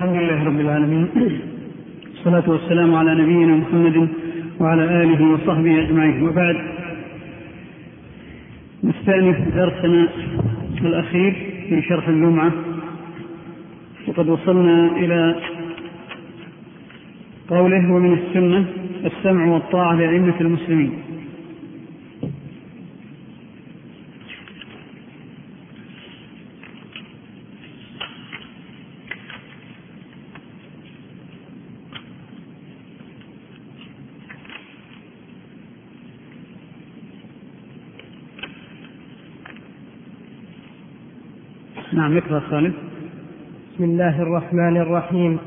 الحمد لله رب العالمين. والصلاة والسلام على نبينا محمد وعلى آله وصحبه أجمعين. وبعد نستأنف درسنا الأخير في شرح الجمعة. وقد وصلنا إلى قوله ومن السنة السمع والطاعة لأئمة المسلمين. نعم اقرأ خالد بسم الله الرحمن الرحيم.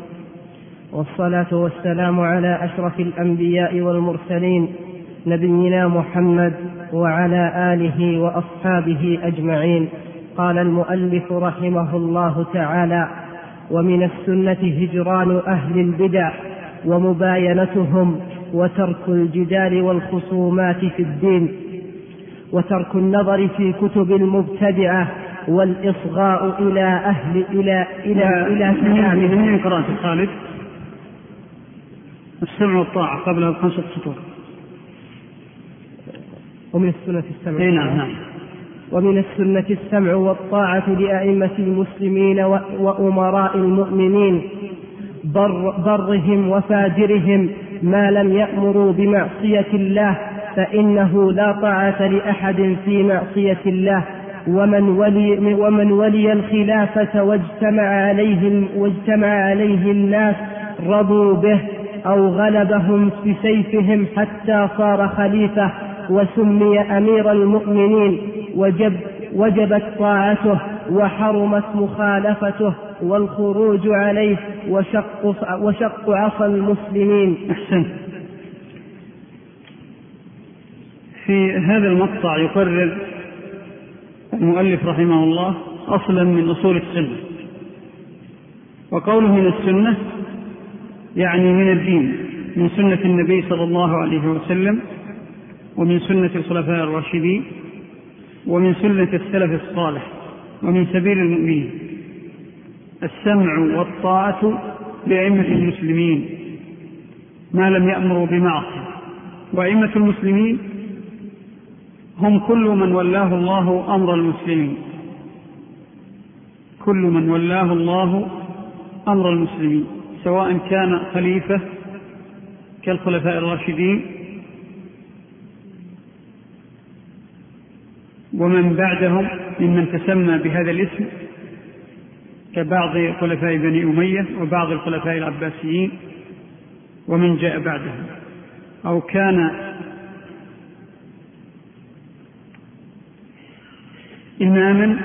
والصلاة والسلام على أشرف الأنبياء والمرسلين نبينا محمد وعلى آله وأصحابه أجمعين. قال المؤلف رحمه الله تعالى ومن السنة هجران أهل البدع ومباينتهم وترك الجدال والخصومات في الدين وترك النظر في كتب المبتدعة والإصغاء إلى أهل إلى إلى إلى كلامهم من قراءة خالد السمع والطاعة قبل الخمسة سطور. ومن السنة السمع نعم نعم. ومن السنة السمع والطاعة لأئمة المسلمين وأمراء المؤمنين. بر برهم وفاجرهم ما لم يأمروا بمعصية الله فإنه لا طاعة لأحد في معصية الله. ومن ولي ومن ولي الخلافة واجتمع عليه واجتمع عليه الناس رضوا به أو غلبهم بسيفهم حتى صار خليفة وسمي أمير المؤمنين وجب وجبت طاعته وحرمت مخالفته والخروج عليه وشق وشق عصا المسلمين. أحسنت في هذا المقطع يقرر المؤلف رحمه الله أصلا من أصول السنة. وقوله من السنة يعني من الدين من سنة النبي صلى الله عليه وسلم ومن سنة الخلفاء الراشدين ومن سنة السلف الصالح ومن سبيل المؤمنين. السمع والطاعة لأئمة المسلمين ما لم يأمروا بمعصية. وأئمة المسلمين هم كل من ولاه الله أمر المسلمين. كل من ولاه الله أمر المسلمين. سواء كان خليفة كالخلفاء الراشدين ومن بعدهم ممن تسمى بهذا الاسم كبعض خلفاء بني أمية وبعض الخلفاء العباسيين ومن جاء بعدهم. أو كان إماما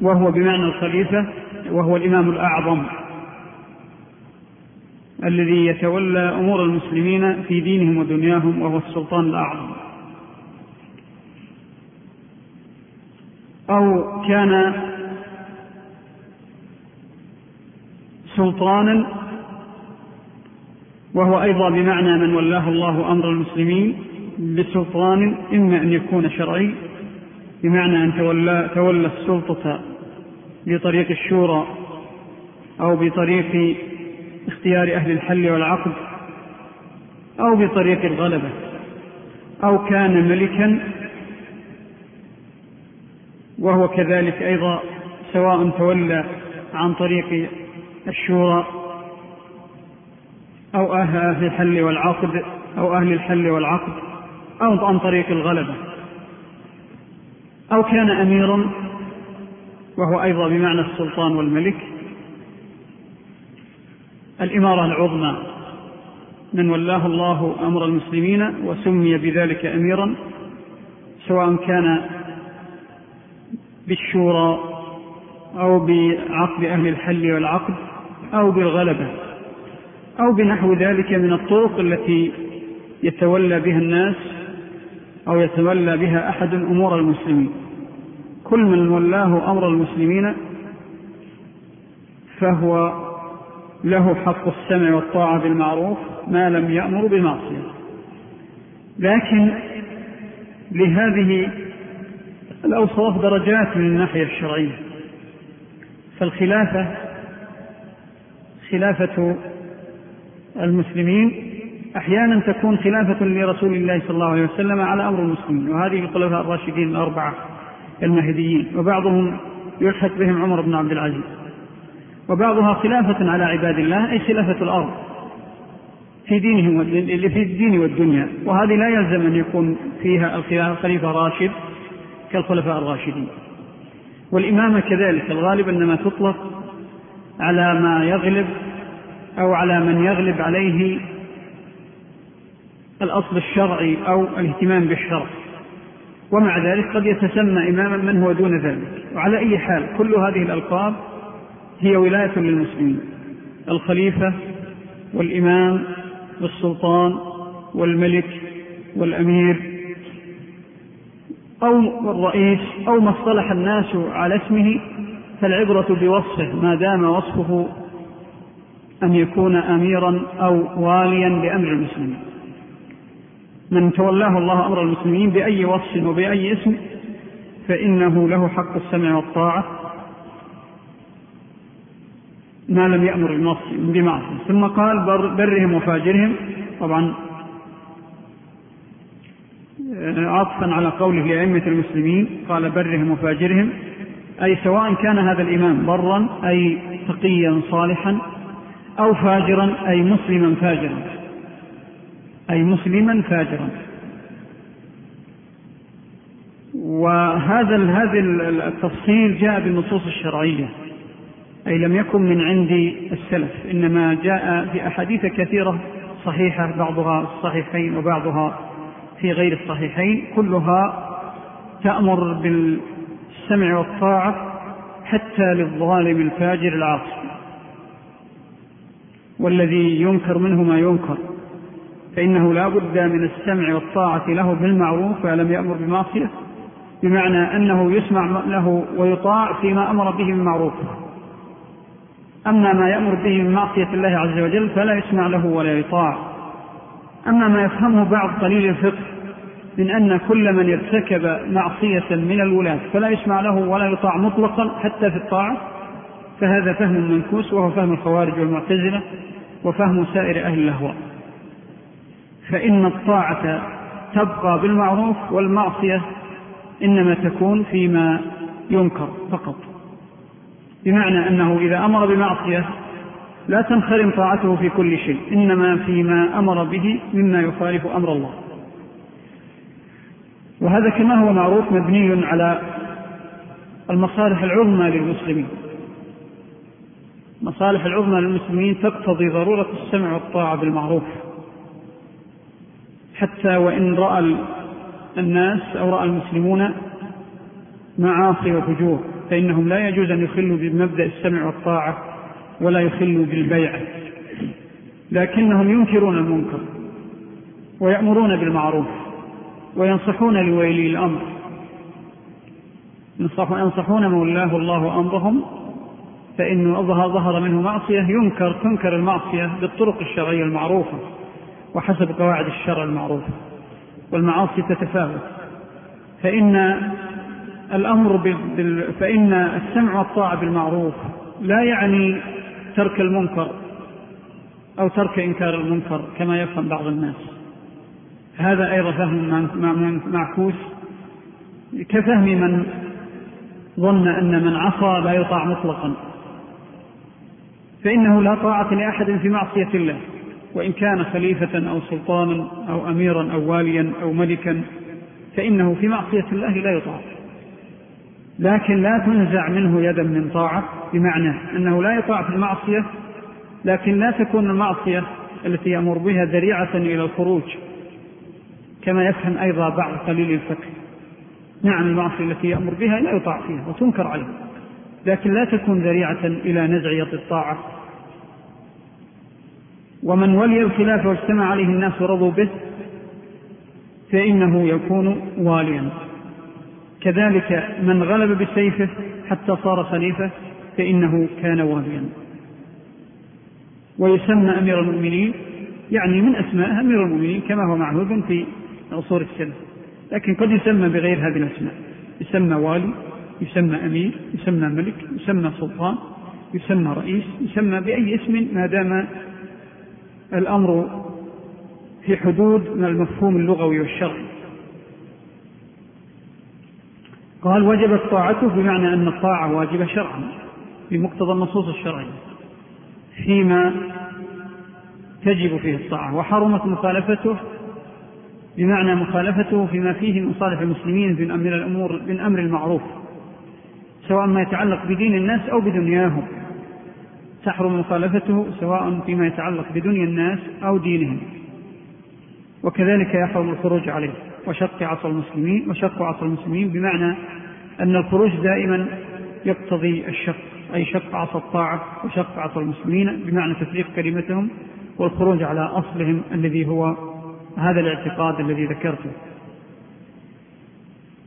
وهو بمعنى الخليفة وهو الإمام الأعظم الذي يتولى أمور المسلمين في دينهم ودنياهم وهو السلطان الأعظم. أو كان سلطانا وهو أيضا بمعنى من ولاه الله أمر المسلمين بسلطان إما أن يكون شرعي بمعنى أن تولى, تولى السلطة بطريق الشورى أو بطريق اختيار أهل الحل والعقد أو بطريق الغلبة أو كان ملكا وهو كذلك أيضا سواء تولى عن طريق الشورى أو أهل الحل والعقد أو أهل الحل والعقد أو عن طريق الغلبة أو كان أميرا وهو أيضا بمعنى السلطان والملك. الإمارة العظمى من ولاه الله أمر المسلمين وسمي بذلك أميرا سواء كان بالشورى أو بعقد أهل الحل والعقد أو بالغلبة أو بنحو ذلك من الطرق التي يتولى بها الناس أو يتولى بها أحد أمور المسلمين. كل من ولاه أمر المسلمين فهو له حق السمع والطاعة بالمعروف ما لم يأمر بمعصية لكن لهذه الأوصاف درجات من الناحية الشرعية. فالخلافة خلافة المسلمين أحيانا تكون خلافة لرسول الله صلى الله عليه وسلم على أمر المسلمين وهذه الخلفاء الراشدين الأربعة. المهديين وبعضهم يلحق بهم عمر بن عبد العزيز. وبعضها خلافة على عباد الله أي خلافة الأرض. في دينهم في الدين والدنيا. وهذه لا يلزم أن يكون فيها الخليفة راشد كالخلفاء الراشدين. والإمامة كذلك الغالب أنما تطلق على ما يغلب أو على من يغلب عليه الأصل الشرعي أو الاهتمام بالشرع. ومع ذلك قد يتسمى إماما من هو دون ذلك. وعلى أي حال كل هذه الألقاب هي ولاية للمسلمين. الخليفة والإمام والسلطان والملك والأمير أو الرئيس أو ما اصطلح الناس على اسمه فالعبرة بوصفه ما دام وصفه أن يكون أميرا أو واليا بأمر المسلمين. من تولاه الله أمر المسلمين بأي وصف وبأي اسم فإنه له حق السمع والطاعة. ما لم يأمر بمعصية. ثم قال برهم وفاجرهم. طبعا عطفا على قوله لأئمة المسلمين قال برهم وفاجرهم. أي سواء كان هذا الإمام برا أي تقيا صالحا أو فاجرا أي مسلما فاجرا. أي مسلما فاجرا. وهذا هذا التفصيل جاء بالنصوص الشرعية أي لم يكن من عند السلف إنما جاء في أحاديث كثيرة صحيحة بعضها الصحيحين وبعضها في غير الصحيحين كلها تأمر بالسمع والطاعة حتى للظالم الفاجر العاصي والذي ينكر منه ما ينكر. فإنه لا بد من السمع والطاعة له بالمعروف ولم يأمر بمعصية بمعنى أنه يسمع له ويطاع فيما أمر به بالمعروف أما ما يأمر به من معصية الله عز وجل فلا يسمع له ولا يطاع. أما ما يفهمه بعض قليل الفقه من أن كل من ارتكب معصية من الولاة فلا يسمع له ولا يطاع مطلقا حتى في الطاعة فهذا فهم منكوس وهو فهم الخوارج والمعتزلة وفهم سائر أهل الأهواء. فإن الطاعة تبقى بالمعروف والمعصية إنما تكون فيما ينكر فقط. بمعنى أنه إذا أمر بمعصية لا تنخرم طاعته في كل شيء إنما فيما أمر به مما يخالف أمر الله. وهذا كما هو معروف مبني على المصالح العظمى للمسلمين. المصالح العظمى للمسلمين تقتضي ضرورة السمع والطاعة بالمعروف. حتى وإن رأى الناس أو رأى المسلمون معاصي وفجور فإنهم لا يجوز أن يخلوا بمبدأ السمع والطاعة ولا يخلوا بالبيعة لكنهم ينكرون المنكر ويأمرون بالمعروف وينصحون لولي الأمر. ينصحون من ولاه الله أمرهم فإنه ظهر منه معصية ينكر تنكر المعصية بالطرق الشرعية المعروفة. وحسب قواعد الشرع المعروفة والمعاصي تتفاوت. فإن الأمر بال... فإن السمع والطاعة بالمعروف لا يعني ترك المنكر أو ترك إنكار المنكر كما يفهم بعض الناس. هذا أيضا فهم معكوس كفهم من ظن أن من عصى لا يطاع مطلقا. فإنه لا طاعة لأحد في معصية الله. وإن كان خليفة أو سلطانا أو أميرا أو واليا أو ملكا فإنه في معصية الله لا يطاع. لكن لا تنزع منه يدا من طاعة بمعنى أنه لا يطاع في المعصية لكن لا تكون المعصية التي يأمر بها ذريعة إلى الخروج كما يفهم أيضا بعض قليل الفقه. نعم المعصية التي يأمر بها لا يطاع فيها وتنكر عليه لكن لا تكون ذريعة إلى نزع يد الطاعة. ومن ولي الخلاف واجتمع عليه الناس ورضوا به فإنه يكون واليا. كذلك من غلب بسيفه حتى صار خليفة فإنه كان واليا. ويسمى أمير المؤمنين يعني من أسماء أمير المؤمنين كما هو معهود في عصور السلف. لكن قد يسمى بغير هذه الأسماء. يسمى والي يسمى أمير يسمى ملك يسمى سلطان يسمى رئيس يسمى بأي اسم ما دام الأمر في حدود من المفهوم اللغوي والشرعي. قال وجبت طاعته بمعنى أن الطاعة واجبة شرعا بمقتضى النصوص الشرعية فيما تجب فيه الطاعة وحرمت مخالفته بمعنى مخالفته فيما فيه من مصالح المسلمين من أمر الأمور من أمر المعروف سواء ما يتعلق بدين الناس أو بدنياهم. تحرم مخالفته سواء فيما يتعلق بدنيا الناس أو دينهم. وكذلك يحرم الخروج عليه وشق عصا المسلمين وشق عصا المسلمين بمعنى أن الخروج دائما يقتضي الشق أي شق عصا الطاعة وشق عصا المسلمين بمعنى تفريق كلمتهم والخروج على أصلهم الذي هو هذا الاعتقاد الذي ذكرته.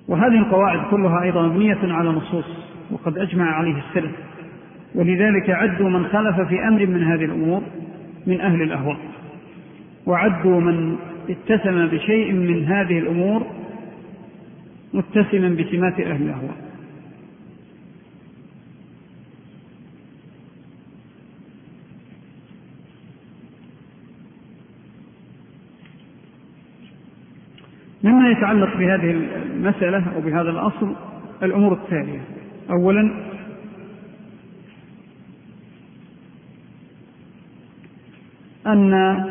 وهذه القواعد كلها أيضا مبنية على نصوص وقد أجمع عليه السلف. ولذلك عدوا من خلف في أمر من هذه الأمور من أهل الأهواء. وعدوا من اتسم بشيء من هذه الأمور متسما بسمات أهل الأهواء. مما يتعلق بهذه المسألة أو بهذا الأصل الأمور التالية. أولا أن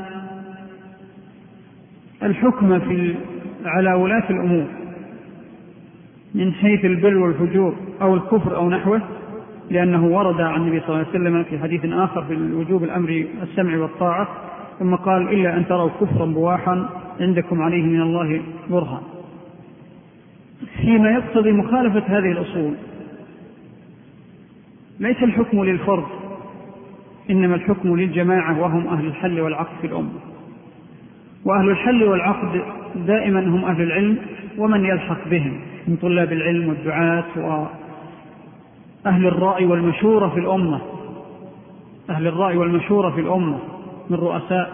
الحكم في على ولاة الأمور من حيث البر والفجور أو الكفر أو نحوه لأنه ورد عن النبي صلى الله عليه وسلم في حديث آخر في وجوب الأمر السمع والطاعة ثم قال إلا أن تروا كفرا بواحا عندكم عليه من الله برهان. فيما يقتضي مخالفة هذه الأصول ليس الحكم للفرد إنما الحكم للجماعة وهم أهل الحل والعقد في الأمة. وأهل الحل والعقد دائما هم أهل العلم ومن يلحق بهم من طلاب العلم والدعاة وأهل الرأي والمشورة في الأمة. أهل الرأي والمشورة في الأمة من رؤساء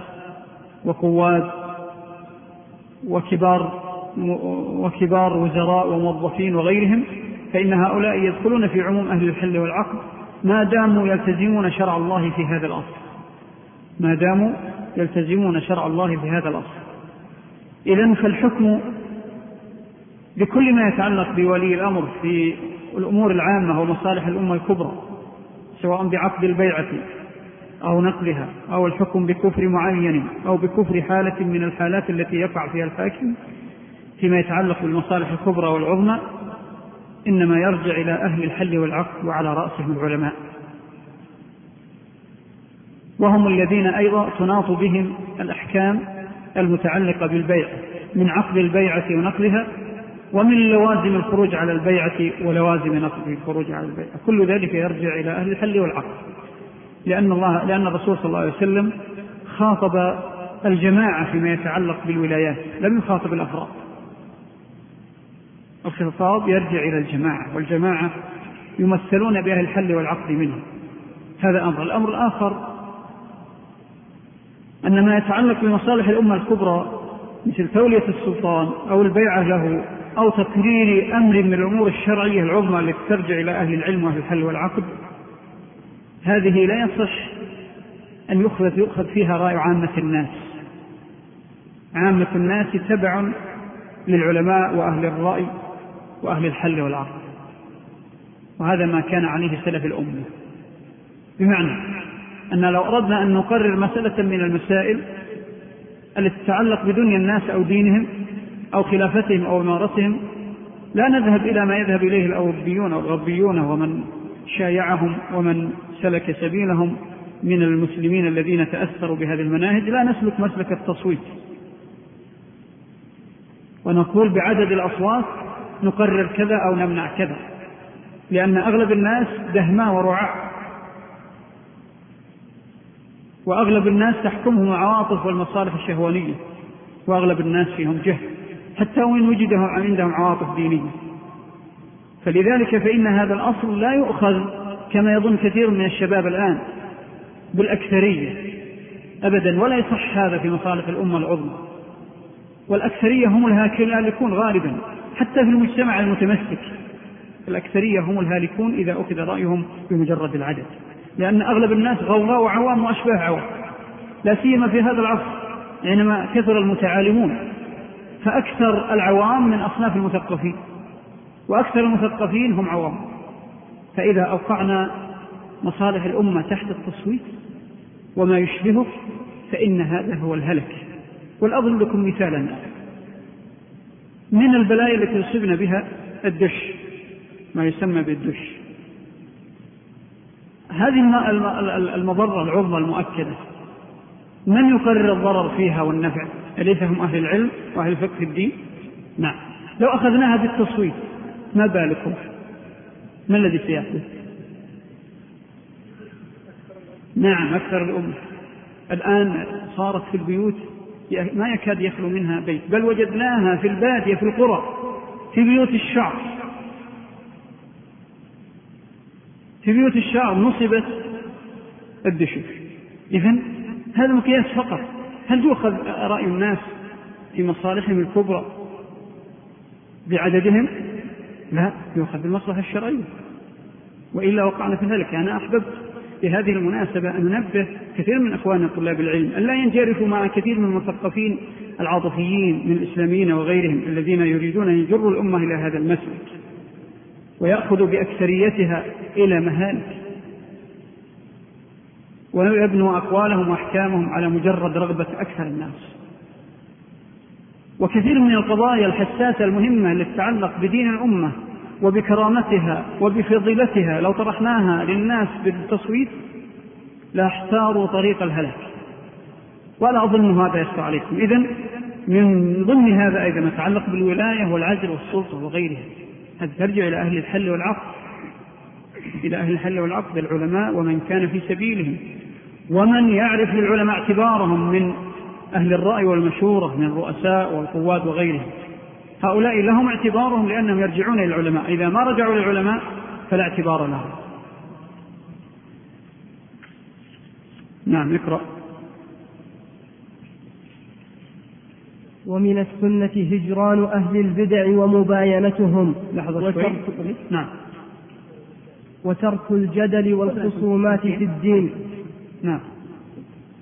وقواد وكبار وكبار وزراء وموظفين وغيرهم فإن هؤلاء يدخلون في عموم أهل الحل والعقد ما داموا يلتزمون شرع الله في هذا الأصل. ما داموا يلتزمون شرع الله في هذا الأصل. إذا فالحكم بكل ما يتعلق بولي الأمر في الأمور العامة ومصالح الأمة الكبرى سواء بعقد البيعة أو نقلها أو الحكم بكفر معين أو بكفر حالة من الحالات التي يقع فيها الحاكم فيما يتعلق بالمصالح الكبرى والعظمى إنما يرجع إلى أهل الحل والعقد وعلى رأسهم العلماء. وهم الذين أيضا تناط بهم الأحكام المتعلقة بالبيع من عقد البيعة ونقلها ومن لوازم الخروج على البيعة ولوازم نقل الخروج على البيعة. كل ذلك يرجع إلى أهل الحل والعقد. لأن, الله لأن الرسول صلى الله عليه وسلم خاطب الجماعة فيما يتعلق بالولايات لم يخاطب الأفراد. الخطاب يرجع إلى الجماعة والجماعة يمثلون بأهل الحل والعقد منهم. هذا أمر. الأمر الآخر أن ما يتعلق بمصالح الأمة الكبرى مثل تولية السلطان أو البيعة له أو تقرير أمر من الأمور الشرعية العظمى التي ترجع إلى أهل العلم وأهل الحل والعقد هذه لا يصح أن يؤخذ يؤخذ فيها رأي عامة الناس. عامة الناس تبع للعلماء وأهل الرأي. وأهل الحل والعقد وهذا ما كان عليه سلف الأمة. بمعنى أن لو أردنا أن نقرر مسألة من المسائل التي تتعلق بدنيا الناس أو دينهم أو خلافتهم أو إمارتهم لا نذهب إلى ما يذهب إليه الأوروبيون أو الغربيون ومن شايعهم ومن سلك سبيلهم من المسلمين الذين تأثروا بهذه المناهج لا نسلك مسلك التصويت. ونقول بعدد الأصوات نقرر كذا أو نمنع كذا. لأن أغلب الناس دهماء ورعاء. وأغلب الناس تحكمهم العواطف والمصالح الشهوانية. وأغلب الناس فيهم جهل. حتى وإن وجد عندهم عواطف دينية. فلذلك فإن هذا الأصل لا يؤخذ كما يظن كثير من الشباب الآن بالأكثرية أبدا ولا يصح هذا في مصالح الأمة العظمى. والأكثرية هم الهالكون غالبا. حتى في المجتمع المتمسك. الأكثرية هم الهالكون إذا أخذ رأيهم بمجرد العدد. لأن أغلب الناس غوغاء وعوام وأشباه عوام. لا سيما في هذا العصر حينما كثر المتعالمون. فأكثر العوام من أصناف المثقفين. وأكثر المثقفين هم عوام. فإذا أوقعنا مصالح الأمة تحت التصويت وما يشبهه فإن هذا هو الهلك. والأضرب لكم مثالا. من البلايا التي يصيبنا بها الدش ما يسمى بالدش. هذه المضرة العظمى المؤكدة. من يقرر الضرر فيها والنفع؟ أليس هم أهل العلم وأهل في الدين؟ نعم. لو أخذناها بالتصويت ما بالكم؟ ما الذي سيحدث نعم أكثر الأمة. الآن صارت في البيوت ما يكاد يخلو منها بيت بل وجدناها في البادية في القرى في بيوت الشعب في بيوت الشعب نصبت الدشوش. إذا هذا مقياس فقط. هل يؤخذ رأي الناس في مصالحهم الكبرى بعددهم؟ لا يؤخذ بالمصلحة الشرعية. وإلا وقعنا في ذلك. أنا أحببت بهذه المناسبة أن ننبه كثير من أخواننا طلاب العلم أن لا ينجرفوا مع كثير من المثقفين العاطفيين من الإسلاميين وغيرهم الذين يريدون أن يجروا الأمة إلى هذا المسلك ويأخذوا بأكثريتها إلى مهالك ويبنوا أقوالهم وأحكامهم على مجرد رغبة أكثر الناس. وكثير من القضايا الحساسة المهمة التي تتعلق بدين الأمة وبكرامتها وبفضيلتها لو طرحناها للناس بالتصويت لاحتاروا طريق الهلاك. ولا أظن هذا يخفى عليكم. إذا من ضمن هذا أيضا يتعلق بالولاية والعدل والسلطة وغيرها. هذا ترجع إلى أهل الحل والعقد إلى أهل الحل والعقد العلماء ومن كان في سبيلهم. ومن يعرف للعلماء اعتبارهم من أهل الرأي والمشورة من الرؤساء والقواد وغيرهم. هؤلاء لهم اعتبارهم لأنهم يرجعون إلى العلماء. إذا ما رجعوا للعلماء فلا اعتبار لهم. نعم اقرأ. ومن السنة هجران أهل البدع ومباينتهم. لحظة شوي. نعم. وترك الجدل والخصومات في الدين. نعم.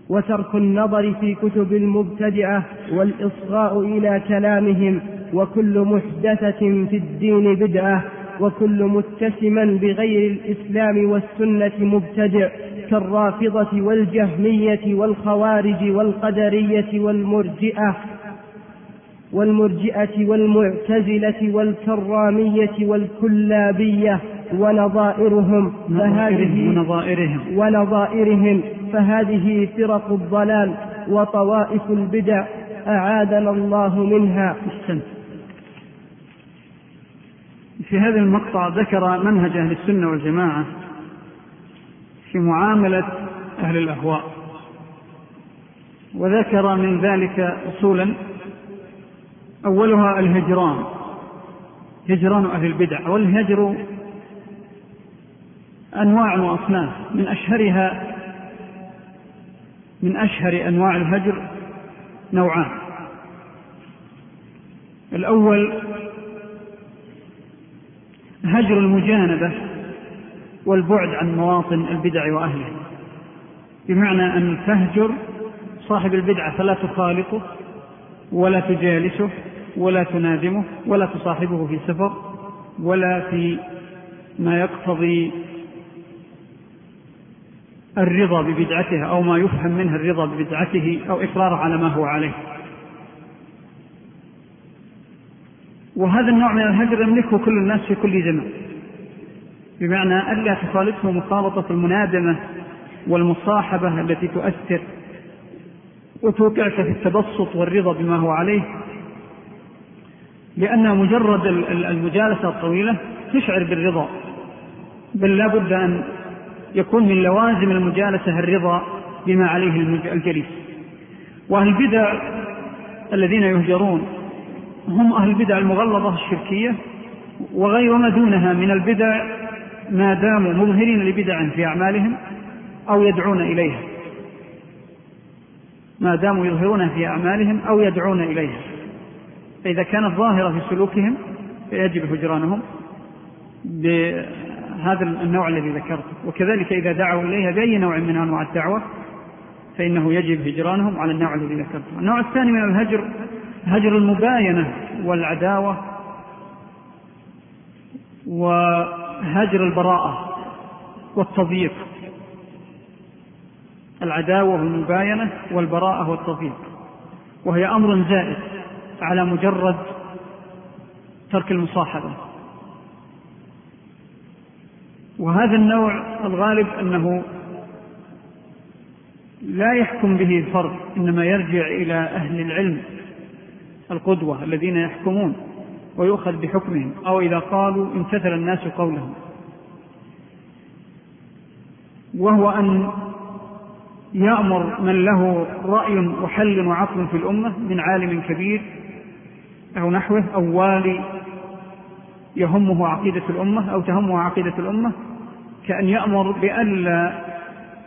وترك النظر في كتب المبتدعة والإصغاء إلى كلامهم. وكل محدثة في الدين بدعة وكل متسما بغير الإسلام والسنة مبتدع كالرافضة والجهمية والخوارج والقدرية والمرجئة والمرجئة والمعتزلة والكرامية والكلابية ونظائرهم فهذه ونظائرهم ونظائرهم فهذه فرق الضلال وطوائف البدع أعاذنا الله منها السنة. في هذا المقطع ذكر منهج أهل السنة والجماعة في معاملة أهل الأهواء وذكر من ذلك أصولا أولها الهجران هجران أهل البدع والهجر أنواع وأصناف من أشهرها من أشهر أنواع الهجر نوعان. الأول هجر المجانبة والبعد عن مواطن البدع وأهلها بمعنى أن تهجر صاحب البدعة فلا تخالطه ولا تجالسه ولا تنادمه ولا تصاحبه في سفر ولا في ما يقتضي الرضا ببدعته أو ما يفهم منه الرضا ببدعته أو إقراره على ما هو عليه. وهذا النوع من الهجر يملكه كل الناس في كل زمان بمعنى ألا تخالطه مخالطة المنادمة والمصاحبة التي تؤثر وتوقعك في التبسط والرضا بما هو عليه. لأن مجرد المجالسة الطويلة تشعر بالرضا بل لا بد أن يكون من لوازم المجالسة الرضا بما عليه الجليس. وأهل البدع الذين يهجرون هم أهل البدع المغلظة الشركية وغير ما دونها من البدع ما داموا مظهرين لبدع في أعمالهم أو يدعون إليها. ما داموا يظهرونها في أعمالهم أو يدعون إليها. فإذا كانت ظاهرة في سلوكهم فيجب هجرانهم هذا النوع الذي ذكرته وكذلك إذا دعوا إليها بأي نوع من أنواع الدعوة فإنه يجب هجرانهم على النوع الذي ذكرته النوع الثاني من الهجر هجر المباينة والعداوة وهجر البراءة والتضييق. العداوة والمباينة والبراءة والتضييق. وهي أمر زائد على مجرد ترك المصاحبة. وهذا النوع الغالب أنه لا يحكم به الفرد إنما يرجع إلى أهل العلم. القدوة الذين يحكمون ويؤخذ بحكمهم أو إذا قالوا امتثل الناس قولهم. وهو أن يأمر من له رأي وحل وعقل في الأمة من عالم كبير أو نحوه أو والي يهمه عقيدة الأمة أو تهمه عقيدة الأمة كأن يأمر بألا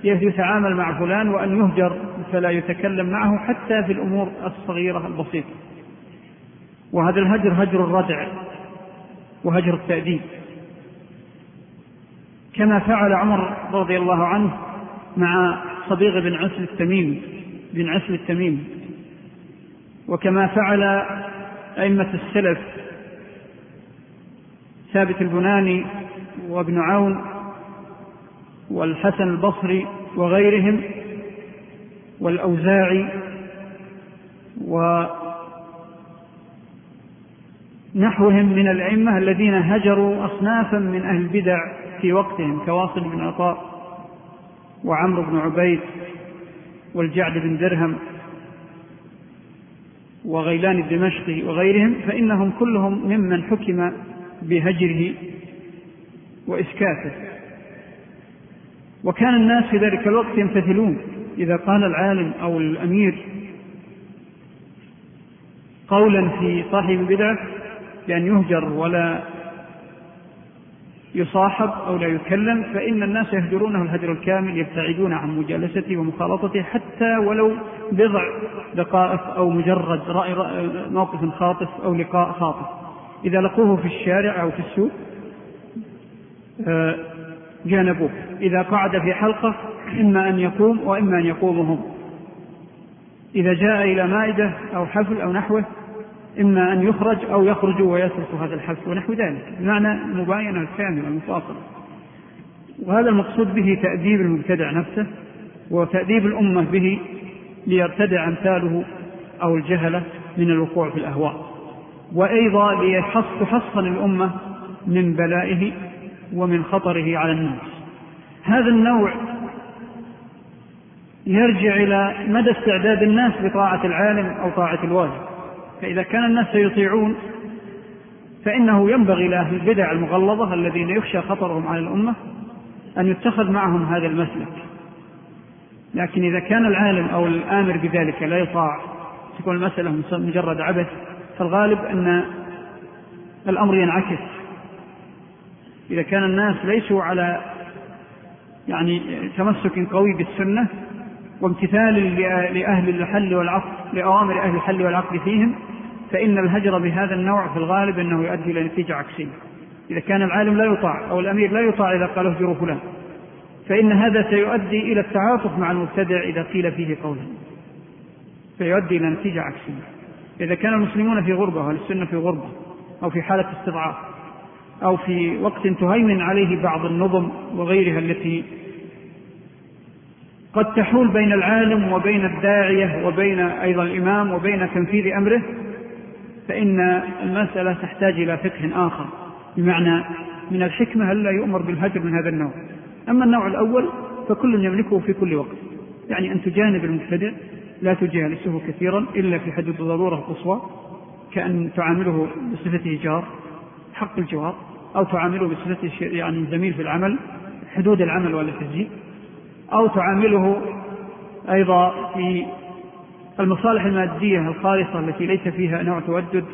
يتعامل مع فلان وأن يهجر فلا يتكلم معه حتى في الأمور الصغيرة البسيطة. وهذا الهجر هجر الردع وهجر التأديب. كما فعل عمر رضي الله عنه مع صبيغ بن عسل التميمي بن عسل التميمي وكما فعل أئمة السلف ثابت البناني وابن عون والحسن البصري وغيرهم والأوزاعي ونحوهم من الأئمة الذين هجروا أصنافا من أهل البدع في وقتهم كواصل بن عطاء وعمرو بن عبيد والجعد بن درهم وغيلان الدمشقي وغيرهم فإنهم كلهم ممن حكم بهجره وإسكاته. وكان الناس في ذلك الوقت يمتثلون إذا قال العالم أو الأمير قولا في صاحب البدعة بأن يهجر ولا يصاحب أو لا يكلم فإن الناس يهجرونه الهجر الكامل يبتعدون عن مجالسته ومخالطته حتى ولو بضع دقائق أو مجرد رأي موقف خاطف أو لقاء خاطف. إذا لقوه في الشارع أو في السوق آه، جانبوه. إذا قعد في حلقة إما أن يقوم وإما أن يقوموا هم إذا جاء إلى مائدة أو حفل أو نحوه إما أن يخرج أو يخرج ويترك هذا الحفل ونحو ذلك بمعنى المباينة الكاملة المفاصلة وهذا المقصود به تأديب المبتدع نفسه وتأديب الأمة به ليرتدع أمثاله أو الجهلة من الوقوع في الأهواء وأيضا لتحصن الأمة من بلائه ومن خطره على الناس. هذا النوع يرجع إلى مدى استعداد الناس بطاعة العالم أو طاعة الواجب. فإذا كان الناس سيطيعون فإنه ينبغي لأهل البدع المغلظة الذين يخشى خطرهم على الأمة أن يتخذ معهم هذا المسلك. لكن إذا كان العالم أو الآمر بذلك لا يطاع تكون المسألة مجرد عبث فالغالب أن الأمر ينعكس. إذا كان الناس ليسوا على يعني تمسك قوي بالسنة وامتثال لأهل الحل والعقد لأوامر أهل الحل والعقد فيهم فإن الهجر بهذا النوع في الغالب أنه يؤدي إلى نتيجة عكسية. إذا كان العالم لا يطاع أو الأمير لا يطاع إذا قال اهجروا فلان. فإن هذا سيؤدي إلى التعاطف مع المبتدع إذا قيل فيه قولا فيؤدي إلى نتيجة عكسية. إذا كان المسلمون في غربة والسنة في غربة أو في حالة استضعاف أو في وقت تهيمن عليه بعض النظم وغيرها التي قد تحول بين العالم وبين الداعية وبين أيضا الإمام وبين تنفيذ أمره فإن المسألة تحتاج إلى فقه آخر. بمعنى من الحكمة ألا يؤمر بالهجر من هذا النوع. أما النوع الأول فكل يملكه في كل وقت. يعني أن تجانب المبتدع لا تجالسه كثيرا إلا في حدود الضرورة القصوى كأن تعامله بصفته جار حق الجوار أو تعامله بصفته يعني زميل في العمل حدود العمل ولا تسجيل أو تعامله أيضا في المصالح المادية الخالصة التي ليس فيها نوع تودد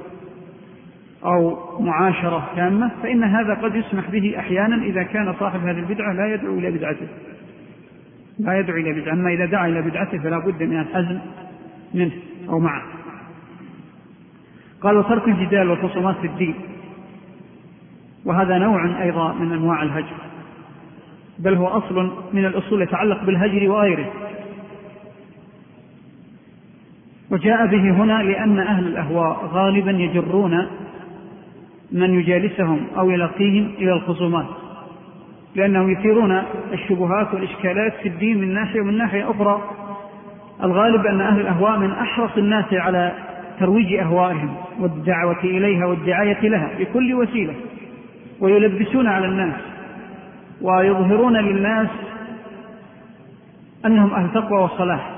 أو معاشرة تامة فإن هذا قد يسمح به أحيانا إذا كان صاحب هذه البدعة لا يدعو إلى بدعته. لا يدعو إلى بدعة. أما إذا دعا إلى بدعته فلا بد من الحزم منه أو معه. قال وترك الجدال والخصومات في الدين. وهذا نوع أيضا من أنواع الهجر. بل هو أصل من الأصول يتعلق بالهجر وغيره. وجاء به هنا لأن أهل الأهواء غالبا يجرون من يجالسهم أو يلقيهم إلى الخصومات لأنهم يثيرون الشبهات والإشكالات في الدين من ناحية ومن ناحية أخرى. الغالب أن أهل الأهواء من أحرص الناس على ترويج أهوائهم والدعوة إليها والدعاية لها بكل وسيلة ويلبسون على الناس. ويظهرون للناس أنهم أهل تقوى وصلاح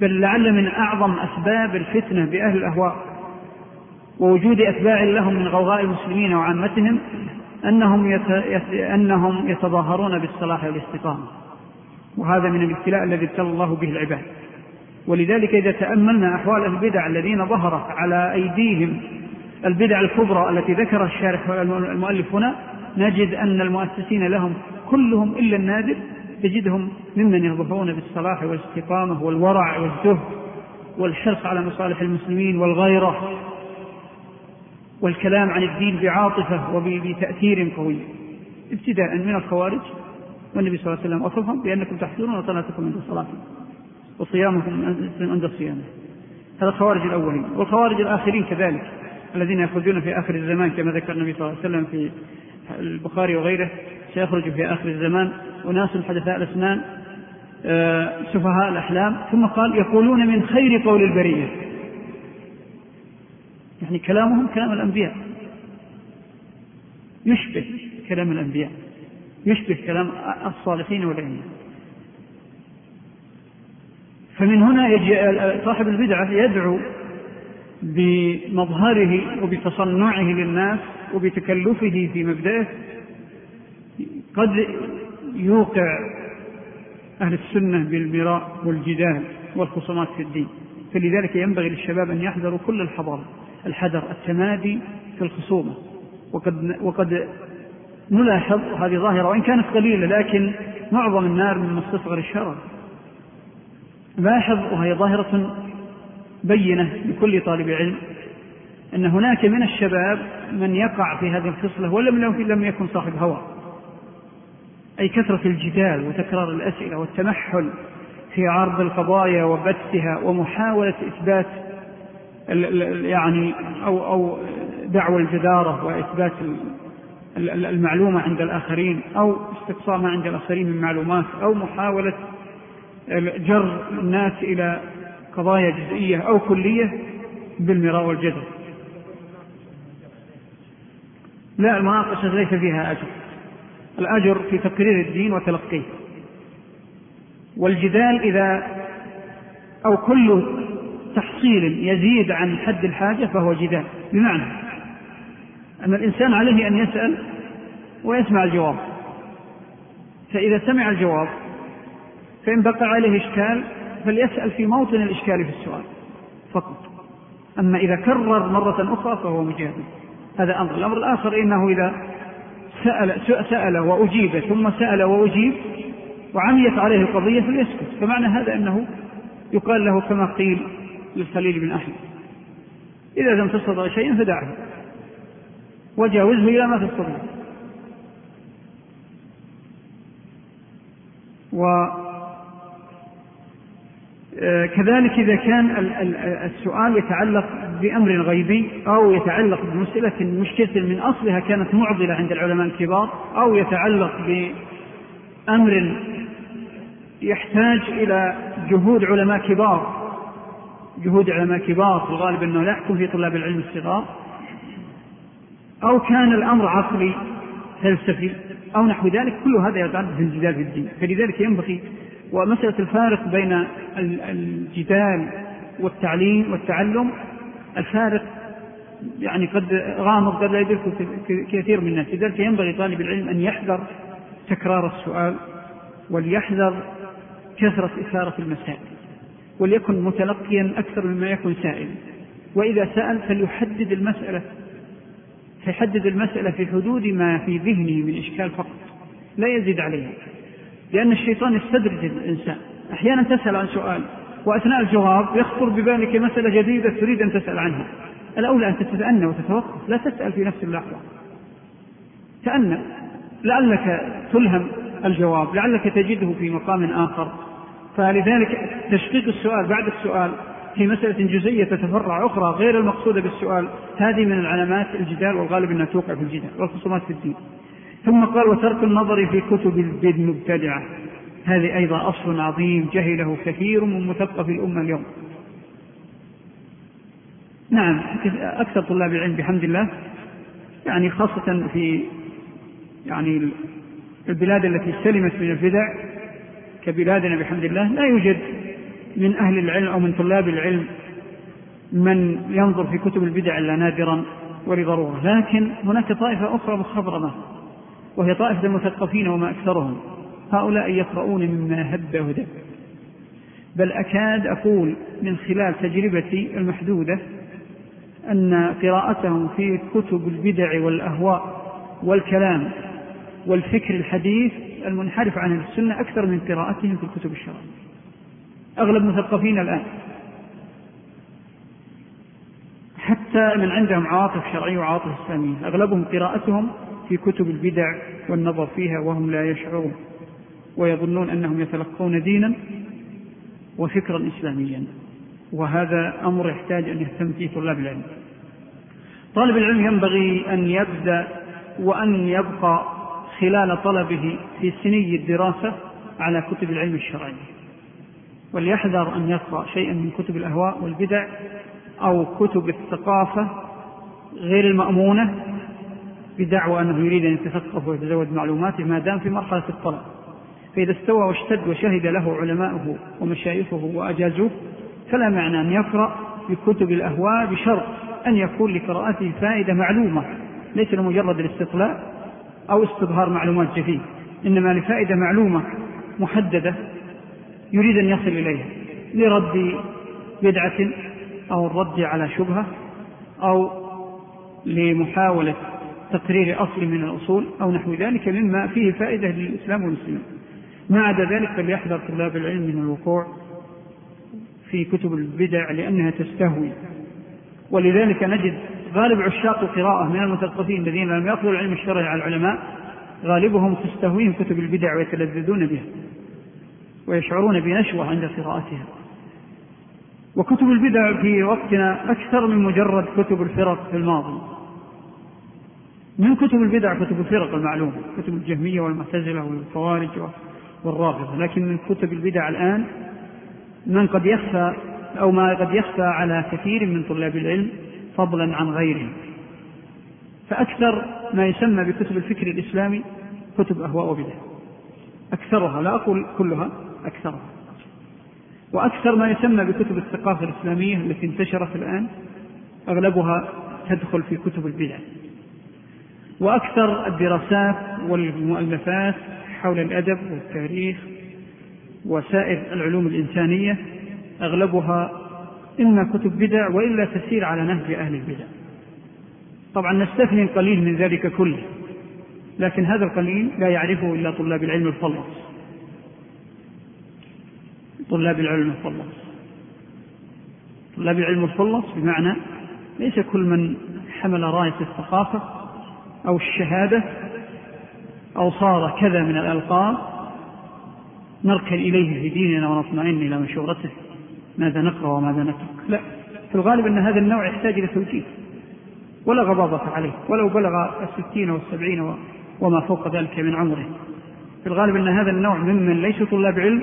بل لعل من أعظم أسباب الفتنة بأهل الأهواء ووجود أتباع لهم من غوغاء المسلمين وعامتهم أنهم. أنهم يتظاهرون بالصلاح والاستقامة وهذا من الابتلاء الذي ابتلى الله به العباد ولذلك إذا تأملنا أحوال البدع الذين ظهرت على أيديهم البدع الكبرى التي ذكر الشارح المؤلف هنا نجد أن المؤسسين لهم كلهم إلا النادر تجدهم ممن يظهرون بالصلاح والاستقامة والورع والزهد والحرص على مصالح المسلمين والغيرة والكلام عن الدين بعاطفة وبتأثير قوي. ابتداء من الخوارج والنبي صلى الله عليه وسلم وصفهم بأنكم تحسنون صلاتكم عند الصلاة وصيامكم عند الصيام هذا الخوارج الأولين. والخوارج الآخرين كذلك الذين يخرجون في آخر الزمان كما ذكر النبي صلى الله عليه وسلم في البخاري وغيره سيخرج في آخر الزمان. أناس حدثاء الأسنان آه، سفهاء الأحلام. ثم قال يقولون من خير قول البرية. يعني كلامهم كلام الأنبياء. يشبه كلام الأنبياء. يشبه كلام الصالحين والأئمة. فمن هنا يجي صاحب البدعة يدعو بمظهره وبتصنعه للناس وبتكلفه في مبدئه قد يوقع أهل السنة بالمراء والجدال والخصومات في الدين. فلذلك ينبغي للشباب أن يحذروا كل الحذر الحذر التمادي في الخصومة. وقد, وقد نلاحظ هذه ظاهرة وإن كانت قليلة لكن معظم النار من مستصغر الشرر لاحظ وهي ظاهرة بينة لكل طالب علم. أن هناك من الشباب من يقع في هذه الخصلة ولم لم يكن صاحب هوى. أي كثرة الجدال وتكرار الأسئلة والتمحل في عرض القضايا وبثها ومحاولة إثبات يعني أو أو دعوى الجدارة وإثبات المعلومة عند الآخرين أو استقصاء ما عند الآخرين من معلومات أو محاولة جر الناس إلى قضايا جزئية أو كلية بالمراء والجدل. لا المناقشة ليس فيها أجر. الأجر في تقرير الدين وتلقيه. والجدال إذا أو كل تحصيل يزيد عن حد الحاجة فهو جدال. بمعنى أن الإنسان عليه أن يسأل ويسمع الجواب. فإذا سمع الجواب فإن بقى عليه إشكال فليسأل في موطن الإشكال في السؤال فقط. أما إذا كرر مرة أخرى فهو مجادل هذا أمر. الأمر الآخر إنه إذا سأل, سأل وأجيب ثم سأل وأجيب وعميت عليه القضية فليسكت. فمعنى هذا أنه يقال له كما قيل للخليل بن أحمد. إذا لم تستطع شيئا فدعه. وجاوزه إلى ما تستطيع. وكذلك إذا كان السؤال يتعلق بأمر غيبي أو يتعلق بمسألة مشكلة من أصلها كانت معضلة عند العلماء الكبار أو يتعلق بأمر يحتاج إلى جهود علماء كبار. جهود علماء كبار في الغالب أنه لا يحكم في طلاب العلم الصغار. أو كان الأمر عقلي فلسفي أو نحو ذلك كل هذا يتعدد في الجدال في الدين. فلذلك ينبغي ومسألة الفارق بين الجدال والتعليم والتعلم الفارق يعني قد غامض قد لا يدركه كثير من الناس. لذلك ينبغي طالب العلم أن يحذر تكرار السؤال وليحذر كثرة إثارة المسائل وليكن متلقيا أكثر مما يكون سائل وإذا سأل فليحدد المسألة فيحدد المسألة في حدود ما في ذهنه من إشكال فقط لا يزيد عليها لأن الشيطان يستدرج الإنسان. أحيانا تسأل عن سؤال وأثناء الجواب يخطر ببالك مسألة جديدة تريد أن تسأل عنها. الأولى أن تتأنى وتتوقف لا تسأل في نفس اللحظة. تأنى. لعلك تلهم الجواب لعلك تجده في مقام آخر. فلذلك تشقيق السؤال بعد السؤال في مسألة جزئية تتفرع أخرى غير المقصودة بالسؤال هذه من العلامات الجدال والغالب أنها توقع في الجدال. والخصومات في الدين. ثم قال وترك النظر في كتب المبتدعة. هذه أيضا أصل عظيم جهله كثير من مثقف الأمة اليوم. نعم أكثر طلاب العلم بحمد الله يعني خاصة في يعني البلاد التي سلمت من البدع كبلادنا بحمد الله لا يوجد من أهل العلم أو من طلاب العلم من ينظر في كتب البدع إلا نادرا ولضرورة لكن هناك طائفة أخرى مخضرمة. وهي طائفة المثقفين وما أكثرهم. هؤلاء يقرؤون مما هب ودب بل أكاد أقول من خلال تجربتي المحدودة أن قراءتهم في كتب البدع والأهواء والكلام والفكر الحديث المنحرف عن السنة أكثر من قراءتهم في الكتب الشرعية. أغلب مثقفين الآن. حتى من عندهم عواطف شرعية وعواطف إسلامية. أغلبهم قراءتهم في كتب البدع والنظر فيها وهم لا يشعرون ويظنون أنهم يتلقون دينا وفكرا إسلاميا. وهذا أمر يحتاج أن يهتم فيه طلاب العلم. طالب العلم ينبغي أن يبدأ وأن يبقى خلال طلبه في سني الدراسة على كتب العلم الشرعي. وليحذر أن يقرأ شيئا من كتب الأهواء والبدع أو كتب الثقافة غير المأمونة بدعوى أنه يريد أن يتثقف ويتزود معلوماته ما دام في مرحلة الطلب فإذا استوى واشتد وشهد له علماؤه ومشايخه وأجازوه فلا معنى أن يقرأ بكتب الأهواء بشرط أن يكون لقراءته فائدة معلومة ليس لمجرد الاستطلاع أو استظهار معلومات جديدة إنما لفائدة معلومة محددة يريد أن يصل إليها لرد بدعة أو الرد على شبهة أو لمحاولة تقرير أصل من الأصول أو نحو ذلك مما فيه فائدة للإسلام والمسلمين. ما عدا ذلك فليحذر طلاب العلم من الوقوع في كتب البدع لأنها تستهوي. ولذلك نجد غالب عشاق القراءة من المثقفين الذين لم يأخذوا العلم الشرعي على العلماء غالبهم تستهويهم كتب البدع ويتلذذون بها ويشعرون بنشوة عند قراءتها. وكتب البدع في وقتنا أكثر من مجرد كتب الفرق في الماضي. من كتب البدع كتب الفرق المعلومة كتب الجهمية والمعتزلة والخوارج والرافضة لكن من كتب البدع الآن من قد يخفى أو ما قد يخفى على كثير من طلاب العلم فضلا عن غيرهم. فأكثر ما يسمى بكتب الفكر الإسلامي كتب أهواء وبدع. أكثرها لا أقول كلها أكثرها. وأكثر ما يسمى بكتب الثقافة الإسلامية التي انتشرت الآن أغلبها تدخل في كتب البدع. وأكثر الدراسات والمؤلفات حول الأدب والتاريخ وسائر العلوم الإنسانية أغلبها إما كتب بدع وإلا تسير على نهج أهل البدع. طبعا نستثني القليل من ذلك كله لكن هذا القليل لا يعرفه إلا طلاب العلم الفلص طلاب العلم الفلص طلاب العلم الفلص بمعنى ليس كل من حمل راية الثقافة أو الشهادة أو صار كذا من الألقاب نركن إليه في ديننا ونطمئن إلى مشورته. ماذا نقرأ وماذا نترك؟ لا. في الغالب أن هذا النوع يحتاج إلى توجيه. ولا غضاضة عليه. ولو بلغ الستين والسبعين وما فوق ذلك من عمره. في الغالب أن هذا النوع ممن ليسوا طلاب علم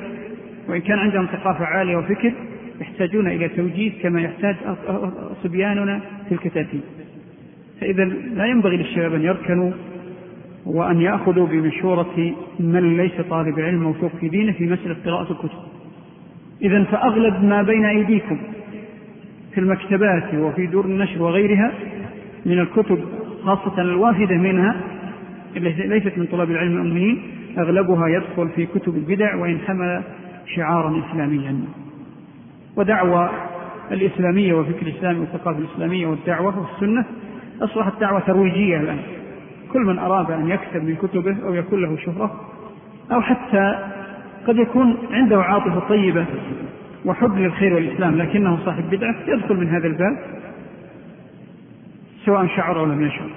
وإن كان عندهم ثقافة عالية وفكر يحتاجون إلى توجيه كما يحتاج صبياننا في الكتاتيب فإذا لا ينبغي للشباب أن يركنوا وأن يأخذوا بمشورة من ليس طالب علم موثوق في دينه في مسألة قراءة الكتب. إذا فأغلب ما بين أيديكم في المكتبات وفي دور النشر وغيرها من الكتب خاصة الوافدة منها التي ليست من طلاب العلم المؤمنين أغلبها يدخل في كتب البدع وإن حمل شعارا إسلاميا. ودعوة الإسلامية وفكر الإسلامي والثقافة الإسلامية والدعوة والسنة أصبحت دعوة ترويجية الآن. كل من أراد أن يكتب من كتبه أو يكون له شهرة أو حتى قد يكون عنده عاطفة طيبة وحب للخير والإسلام لكنه صاحب بدعة يدخل من هذا الباب سواء شعر أو لم يشعر.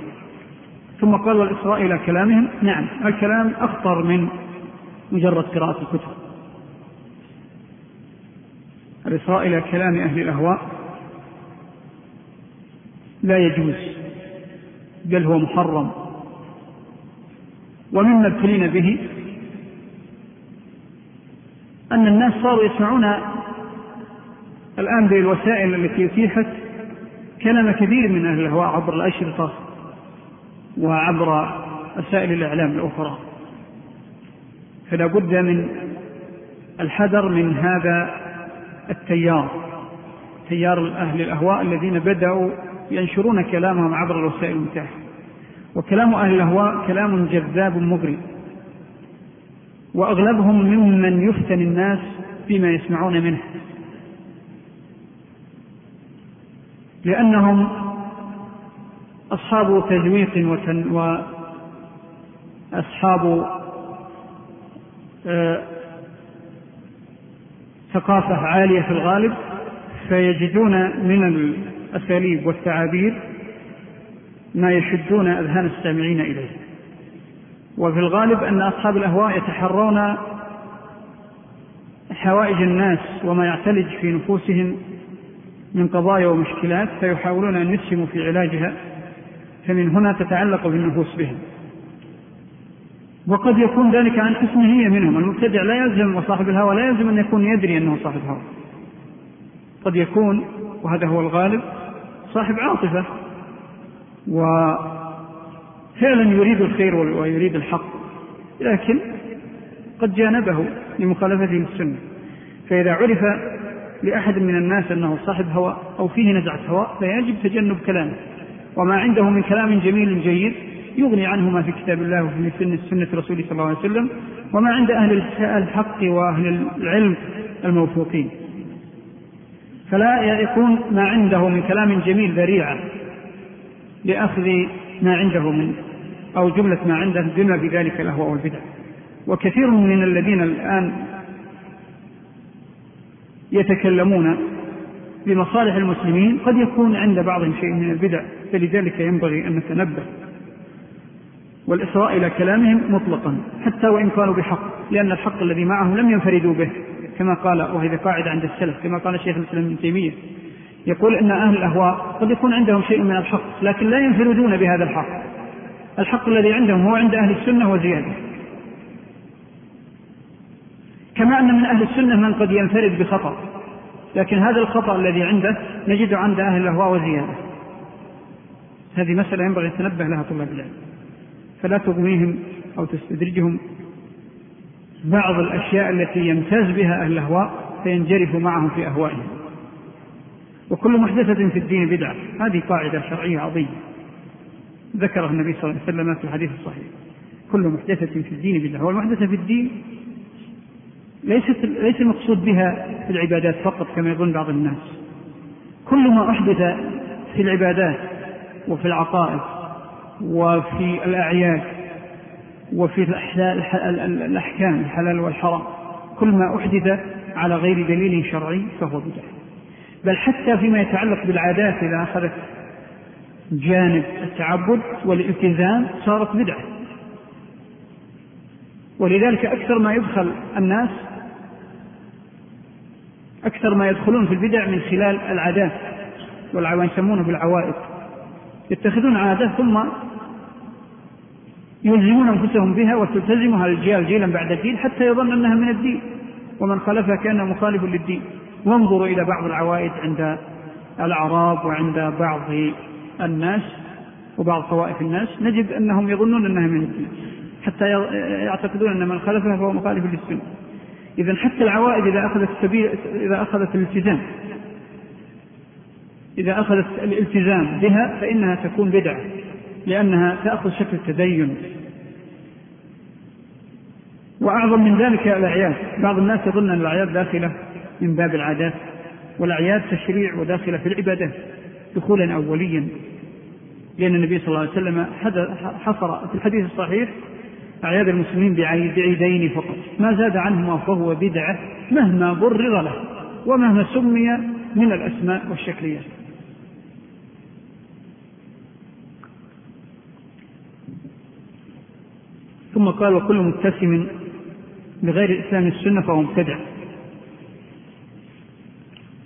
ثم قال والإصغاء إلى كلامهم؟ نعم الكلام أخطر من مجرد قراءة الكتب. الإصغاء إلى كلام أهل الأهواء لا يجوز بل هو محرم. ومما ابتلينا به أن الناس صاروا يسمعون الآن بالوسائل التي أتيحت كلام كثير من أهل الأهواء عبر الأشرطة وعبر وسائل الإعلام الأخرى. فلا بد من الحذر من هذا التيار تيار أهل الأهواء الذين بدأوا ينشرون كلامهم عبر الوسائل المتاحة. وكلام أهل الأهواء كلام جذاب مغري. وأغلبهم ممن يفتن الناس بما يسمعون منه. لأنهم أصحاب تجويق وأصحاب آه، ثقافة عالية في الغالب فيجدون من الأساليب والتعابير ما يشدون أذهان السامعين إليه. وفي الغالب أن أصحاب الأهواء يتحرون حوائج الناس وما يعتلج في نفوسهم من قضايا ومشكلات فيحاولون أن يسهموا في علاجها فمن هنا تتعلق بالنفوس بهم. وقد يكون ذلك عن حسن هي منهم. المبتدع لا يلزم وصاحب الهوى لا يلزم أن يكون يدري أنه صاحب هوى قد يكون وهذا هو الغالب. صاحب عاطفة وفعلا يريد الخير ويريد الحق لكن قد جانبه لمخالفته للسنة. فإذا عرف لأحد من الناس أنه صاحب هوى أو فيه نزعة هوى فيجب تجنب كلامه. وما عنده من كلام جميل جيد يغني عنه ما في كتاب الله وفي سنة, سنة رسوله صلى الله عليه وسلم وما عند أهل الحق وأهل العلم الموثوقين. فلا يكون ما عنده من كلام جميل ذريعة لأخذ ما عنده من أو جملة ما عنده بما في ذلك الأهواء والبدع. وكثير من الذين الآن يتكلمون بمصالح المسلمين قد يكون عند بعضهم شيء من البدع فلذلك ينبغي أن نتنبه. والإسراء إلى كلامهم مطلقا حتى وإن كانوا بحق لأن الحق الذي معهم لم ينفردوا به. كما قال وهذه قاعدة عند السلف كما قال الشيخ الإسلام ابن تيمية يقول أن أهل الأهواء قد يكون عندهم شيء من الحق لكن لا ينفردون بهذا الحق. الحق الذي عندهم هو عند أهل السنة وزيادة. كما أن من أهل السنة من قد ينفرد بخطأ لكن هذا الخطأ الذي عنده نجده عند أهل الأهواء وزيادة. هذه مسألة ينبغي أن يتنبه لها طلاب العلم. فلا تغويهم أو تستدرجهم. بعض الأشياء التي يمتاز بها أهل الأهواء فينجرف معهم في أهوائهم. وكل محدثة في الدين بدعة. هذه قاعدة شرعية عظيمة. ذكرها النبي صلى الله عليه وسلم في الحديث الصحيح. كل محدثة في الدين بدعة. والمحدثة في الدين ليست ليس المقصود بها في العبادات فقط كما يظن بعض الناس. كل ما أحدث في العبادات وفي العقائد وفي الأعياد وفي الأحكام الحلال والحرام. كل ما أحدث على غير دليل شرعي فهو بدعة. بل حتى فيما يتعلق بالعادات إذا أخذت جانب التعبد والالتزام صارت بدعة. ولذلك أكثر ما يدخل الناس أكثر ما يدخلون في البدع من خلال العادات يسمونه بالعوائد يتخذون عادة ثم يلزمون أنفسهم بها وتلتزمها الجيال جيلا بعد جيل حتى يظن أنها من الدين. ومن خالفها كان مخالف للدين. وانظروا إلى بعض العوائد عند الأعراب وعند بعض الناس وبعض طوائف الناس. نجد أنهم يظنون أنها من الدين. حتى يعتقدون أن من خالفها فهو مخالف للسنة. إذا حتى العوائد إذا أخذت سبيل إذا أخذت الالتزام. إذا أخذت الالتزام بها فإنها تكون بدعة. لأنها تأخذ شكل تدين وأعظم من ذلك الأعياد بعض الناس يظن أن الأعياد داخلة من باب العادات والأعياد تشريع وداخلة في العبادات دخولا أوليا. لأن النبي صلى الله عليه وسلم حصر في الحديث الصحيح أعياد المسلمين بعيدين فقط. ما زاد عنهما فهو بدعة مهما برر له ومهما سمي من الأسماء والشكليات. ثم قال وكل متسم بغير إسلام السنة فهو مبتدع.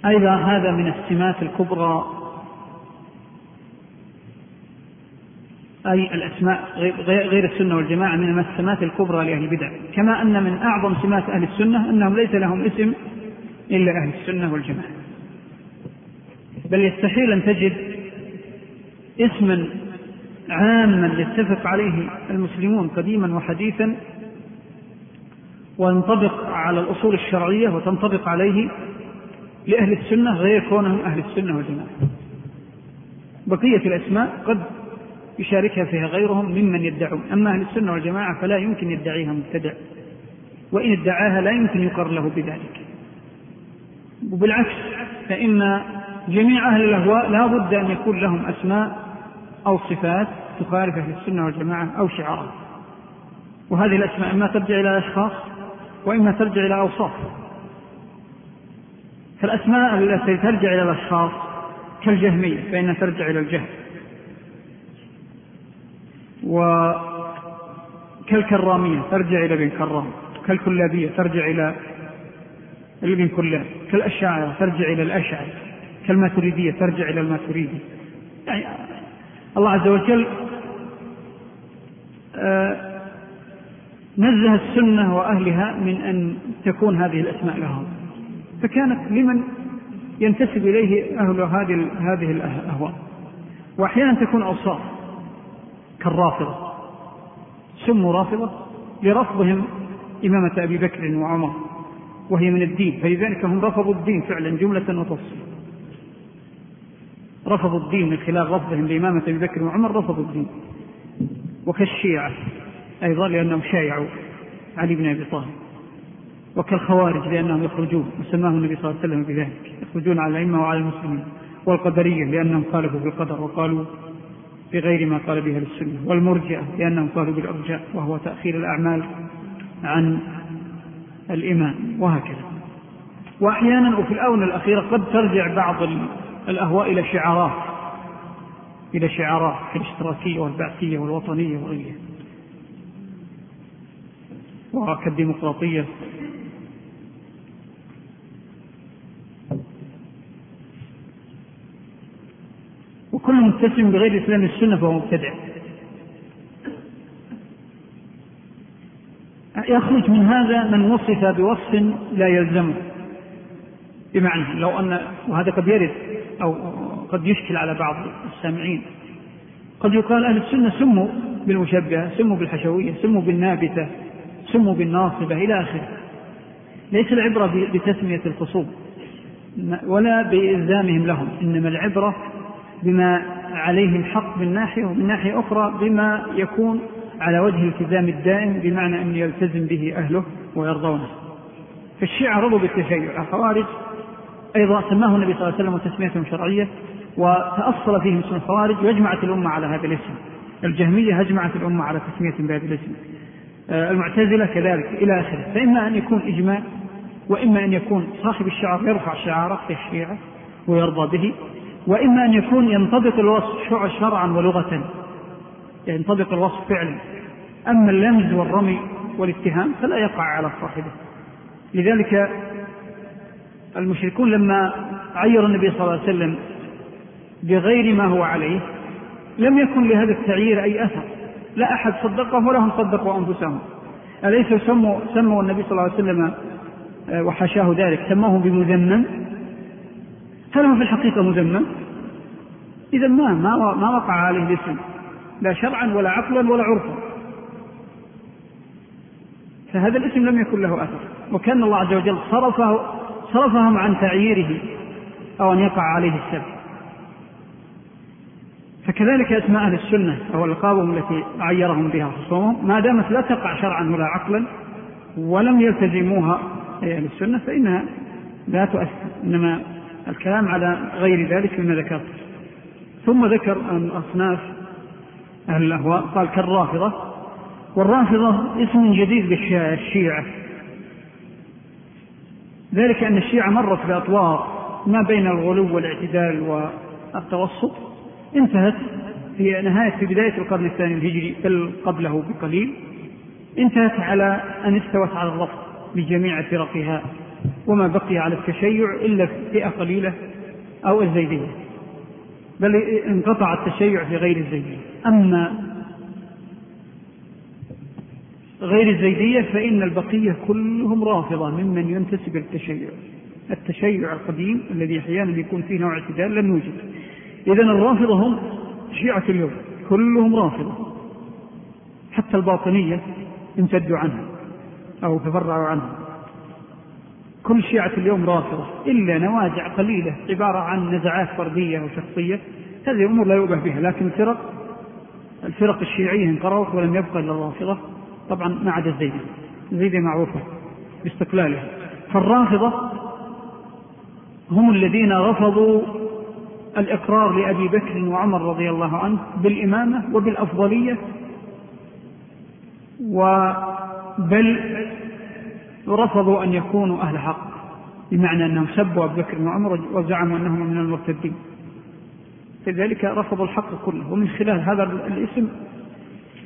أيضا هذا من السمات الكبرى أي الأسماء غير السنة والجماعة من السمات الكبرى لأهل البدع. كما أن من أعظم سمات أهل السنة أنهم ليس لهم اسم إلا أهل السنة والجماعة. بل يستحيل أن تجد اسما عاما يتفق عليه المسلمون قديما وحديثا وينطبق على الأصول الشرعية وتنطبق عليه لأهل السنة غير كونهم أهل السنة والجماعة. بقية الأسماء قد يشاركها فيها غيرهم ممن يدعون. أما أهل السنة والجماعة فلا يمكن يدعيها مبتدع وإن ادعاها لا يمكن يقر له بذلك. وبالعكس فإن جميع أهل الأهواء لا بد أن يكون لهم أسماء أو صفات تخالف أهل السنة والجماعة أو شعارات وهذه الأسماء إما ترجع إلى أشخاص وإما ترجع إلى أوصاف. فالأسماء التي ترجع إلى الأشخاص كالجهمية فإنها ترجع إلى الجهل وكالكرامية ترجع إلى ابن كرام. كالكلابية ترجع إلى ابن كلاب. كالأشاعرة ترجع إلى الأشعري. كالماتريدية ترجع إلى الماتريدي. يعني الله عز وجل آه، نزه السنة وأهلها من أن تكون هذه الأسماء لهم. فكانت لمن ينتسب إليه أهل هذه هذه الأهواء. وأحيانا تكون أوصاف كالرافضة. سموا رافضة لرفضهم إمامة أبي بكر وعمر وهي من الدين. فلذلك هم رفضوا الدين فعلا جملة وتفصيل رفضوا الدين من خلال رفضهم لإمامة أبي بكر وعمر رفضوا الدين. وكالشيعة أيضا لأنهم شايعوا علي بن أبي طالب. وكالخوارج لأنهم يخرجون وسماهم النبي صلى الله عليه وسلم بذلك يخرجون على الأئمة وعلى المسلمين. والقدرية لأنهم خالفوا في القدر وقالوا بغير ما قال به السنة. والمرجئة لأنهم قالوا بالأرجاء وهو تأخير الأعمال عن الإيمان وهكذا. وأحيانا وفي الآونة الأخيرة قد ترجع بعض الأهواء إلى شعارات إلى شعارات كالاشتراكية والبعثية والوطنية وغيرها وكالديمقراطية وكل متسم بغير إسلام السنة فهو مبتدع. يخرج من هذا من وصف بوصف لا يلزمه. بمعنى لو أن وهذا قد يرد. أو قد يشكل على بعض السامعين. قد يقال أهل السنة سموا بالمشبهة سموا بالحشوية سموا بالنابتة سموا بالناصبة إلى آخره. ليس العبرة بتسمية الخصوم ولا بإلزامهم لهم إنما العبرة بما عليه الحق من ناحية ومن ناحية أخرى بما يكون على وجه الالتزام الدائم بمعنى أن يلتزم به أهله ويرضونه. فالشيعة رضوا بالتشيع الخوارج أيضا سماه النبي صلى الله عليه وسلم وتسميتهم شرعية وتأصل فيهم اسم الخوارج وأجمعت الأمة على هذا الاسم. الجهمية أجمعت الأمة على تسمية بهذا الاسم. آه، المعتزلة كذلك إلى آخره. فإما أن يكون إجماع وإما أن يكون صاحب الشعار يرفع شعاره في الشيعة ويرضى به وإما أن يكون ينطبق الوصف شرعا ولغة. ينطبق الوصف فعلا. أما اللمز والرمي والاتهام فلا يقع على صاحبه. لذلك المشركون لما عير النبي صلى الله عليه وسلم بغير ما هو عليه لم يكن لهذا التعيير أي أثر. لا أحد صدقهم ولا هم صدقوا أنفسهم. أليسوا سموا, سموا النبي صلى الله عليه وسلم آه، وحاشاه ذلك؟ سموه بمذمم. هل هو في الحقيقة مذمم؟ إذا ما ما ما وقع عليه الاسم. لا شرعا ولا عقلا ولا عرفا. فهذا الاسم لم يكن له أثر. وكأن الله عز وجل صرفه صرفهم عن تعييره أو أن يقع عليه السبب فكذلك أسماء أهل السنة أو ألقابهم التي عيرهم بها خصومهم ما دامت لا تقع شرعا ولا عقلا ولم يلتزموها أي أهل السنة فإنها لا تؤثر إنما الكلام على غير ذلك مما ذكرت. ثم ذكر أن أصناف أهل الأهواء قال كالرافضة. والرافضة اسم جديد بالشيعة. ذلك أن الشيعة مرت بأطوار ما بين الغلو والاعتدال والتوسط انتهت في نهاية في بداية القرن الثاني الهجري بل قبله بقليل انتهت على أن استوت على الرفض بجميع فرقها وما بقي على التشيع إلا فئة قليلة أو الزيدية بل انقطع التشيع في غير الزيدية. أما غير الزيدية فإن البقية كلهم رافضة ممن ينتسب التشيع. التشيع القديم الذي أحيانا يكون فيه نوع اعتدال لم يوجد. إذا الرافضة هم شيعة اليوم. كلهم رافضة. حتى الباطنية امتدوا عنها أو تفرعوا عنها. كل شيعة اليوم رافضة. إلا نوازع قليلة عبارة عن نزعات فردية وشخصية هذه أمور لا يؤبه بها. لكن الفرق الفرق الشيعية انقرضت ولم يبقى إلا الرافضة. طبعا ما عدا الزيدي الزيدي معروفة باستقلالها فالرافضة هم الذين رفضوا الإقرار لأبي بكر وعمر رضي الله عنه بالإمامة وبالأفضلية. وبل رفضوا أن يكونوا أهل حق بمعنى أنهم سبوا أبو بكر وعمر وزعموا أنهم من المرتدين. لذلك رفضوا الحق كله. ومن خلال هذا الاسم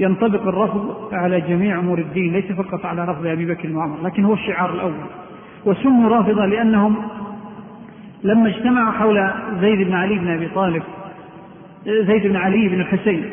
ينطبق الرفض على جميع أمور الدين ليس فقط على رفض أبي بكر وعمر لكن هو الشعار الأول. وسموا رافضة لأنهم لما اجتمعوا حول زيد بن علي بن أبي طالب زيد بن علي بن الحسين